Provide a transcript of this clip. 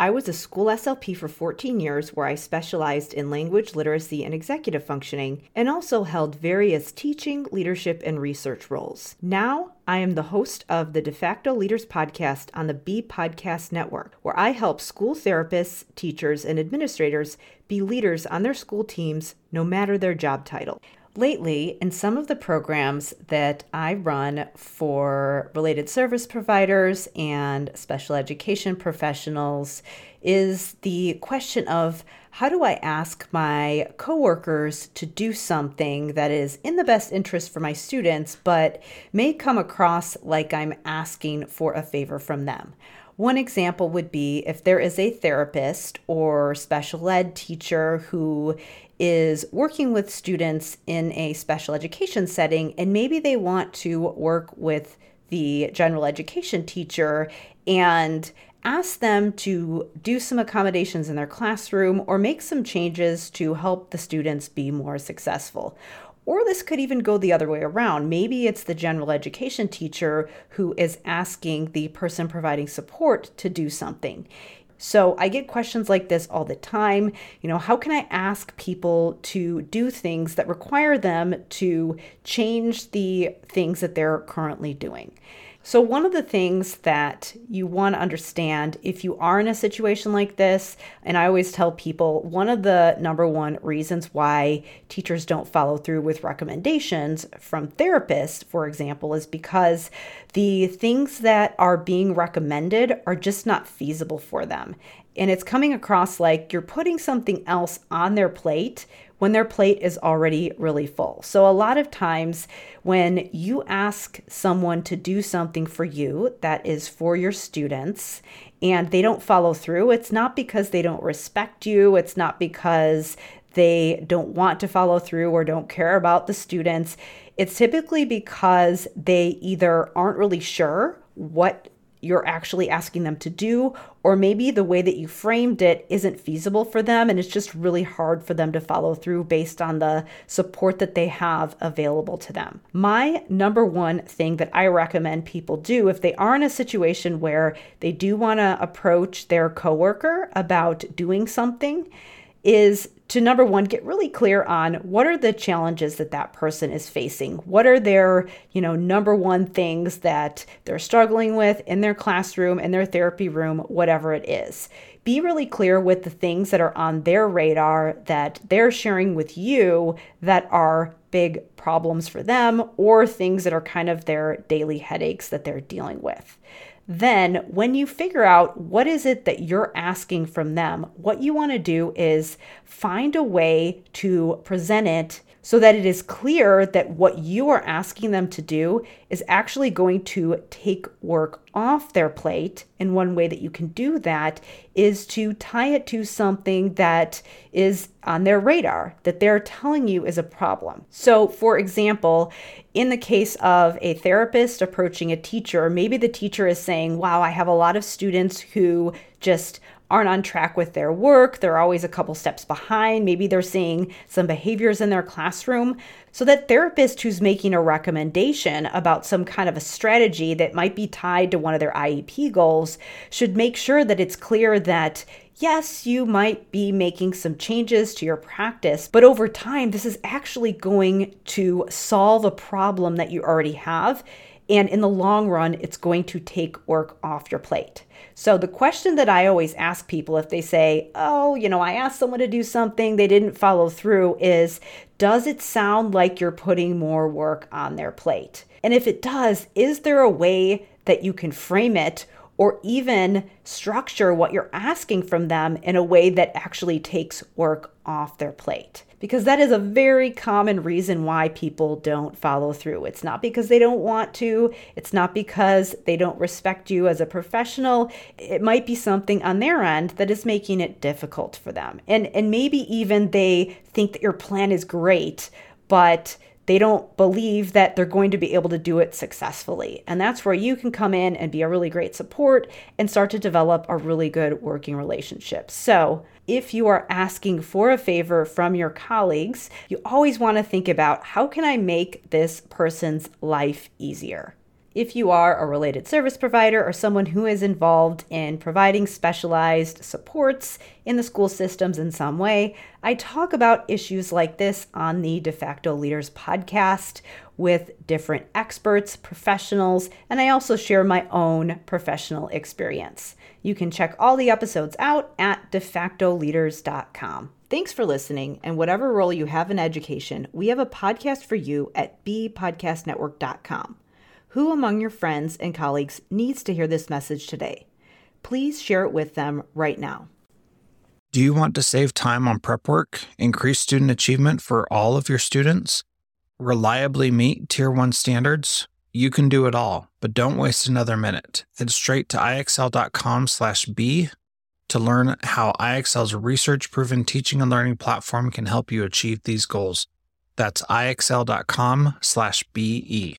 I was a school SLP for 14 years where I specialized in language literacy and executive functioning and also held various teaching, leadership, and research roles. Now, I am the host of the De facto Leaders podcast on the B Podcast Network, where I help school therapists, teachers, and administrators be leaders on their school teams no matter their job title. Lately, in some of the programs that I run for related service providers and special education professionals, is the question of how do I ask my coworkers to do something that is in the best interest for my students, but may come across like I'm asking for a favor from them? One example would be if there is a therapist or special ed teacher who is working with students in a special education setting, and maybe they want to work with the general education teacher and ask them to do some accommodations in their classroom or make some changes to help the students be more successful. Or this could even go the other way around. Maybe it's the general education teacher who is asking the person providing support to do something. So I get questions like this all the time. You know, how can I ask people to do things that require them to change the things that they're currently doing? So, one of the things that you want to understand if you are in a situation like this, and I always tell people one of the number one reasons why teachers don't follow through with recommendations from therapists, for example, is because the things that are being recommended are just not feasible for them. And it's coming across like you're putting something else on their plate when their plate is already really full. So, a lot of times when you ask someone to do something for you that is for your students and they don't follow through, it's not because they don't respect you, it's not because they don't want to follow through or don't care about the students. It's typically because they either aren't really sure what you're actually asking them to do, or maybe the way that you framed it isn't feasible for them and it's just really hard for them to follow through based on the support that they have available to them. My number one thing that I recommend people do if they are in a situation where they do want to approach their coworker about doing something is to number one get really clear on what are the challenges that that person is facing. What are their you know number one things that they're struggling with in their classroom in their therapy room whatever it is. Be really clear with the things that are on their radar that they're sharing with you that are big problems for them or things that are kind of their daily headaches that they're dealing with then, when you figure out what is it that you're asking from them, what you want to do is find a way to present it so that it is clear that what you are asking them to do is actually going to take work off their plate. And one way that you can do that is to tie it to something that is on their radar, that they're telling you is a problem. So, for example, in the case of a therapist approaching a teacher, maybe the teacher is saying, Wow, I have a lot of students who just aren't on track with their work. They're always a couple steps behind. Maybe they're seeing some behaviors in their classroom. So, that therapist who's making a recommendation about some kind of a strategy that might be tied to one of their IEP goals should make sure that it's clear that yes, you might be making some changes to your practice, but over time, this is actually going to solve a problem that you already have. And in the long run, it's going to take work off your plate. So, the question that I always ask people if they say, Oh, you know, I asked someone to do something, they didn't follow through, is Does it sound like you're putting more work on their plate? And if it does, is there a way that you can frame it or even structure what you're asking from them in a way that actually takes work off their plate. Because that is a very common reason why people don't follow through. It's not because they don't want to, it's not because they don't respect you as a professional. It might be something on their end that is making it difficult for them. And and maybe even they think that your plan is great, but they don't believe that they're going to be able to do it successfully. And that's where you can come in and be a really great support and start to develop a really good working relationship. So, if you are asking for a favor from your colleagues, you always want to think about how can I make this person's life easier? If you are a related service provider or someone who is involved in providing specialized supports in the school systems in some way, I talk about issues like this on the De facto Leaders podcast with different experts, professionals, and I also share my own professional experience. You can check all the episodes out at defactoleaders.com. Thanks for listening, and whatever role you have in education, we have a podcast for you at bpodcastnetwork.com. Who among your friends and colleagues needs to hear this message today? Please share it with them right now. Do you want to save time on prep work, increase student achievement for all of your students, reliably meet Tier 1 standards? You can do it all, but don't waste another minute. Head straight to ixl.com/b to learn how IXL's research-proven teaching and learning platform can help you achieve these goals. That's ixl.com/be.